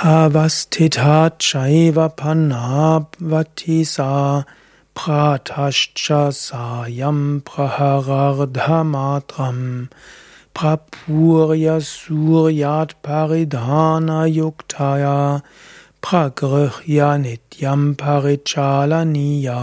Avastitha chaiva panabvatisa pratascha sayam praharardhamatram prapurya suryat paridhana yuktaya pragrihya nityam parichalaniya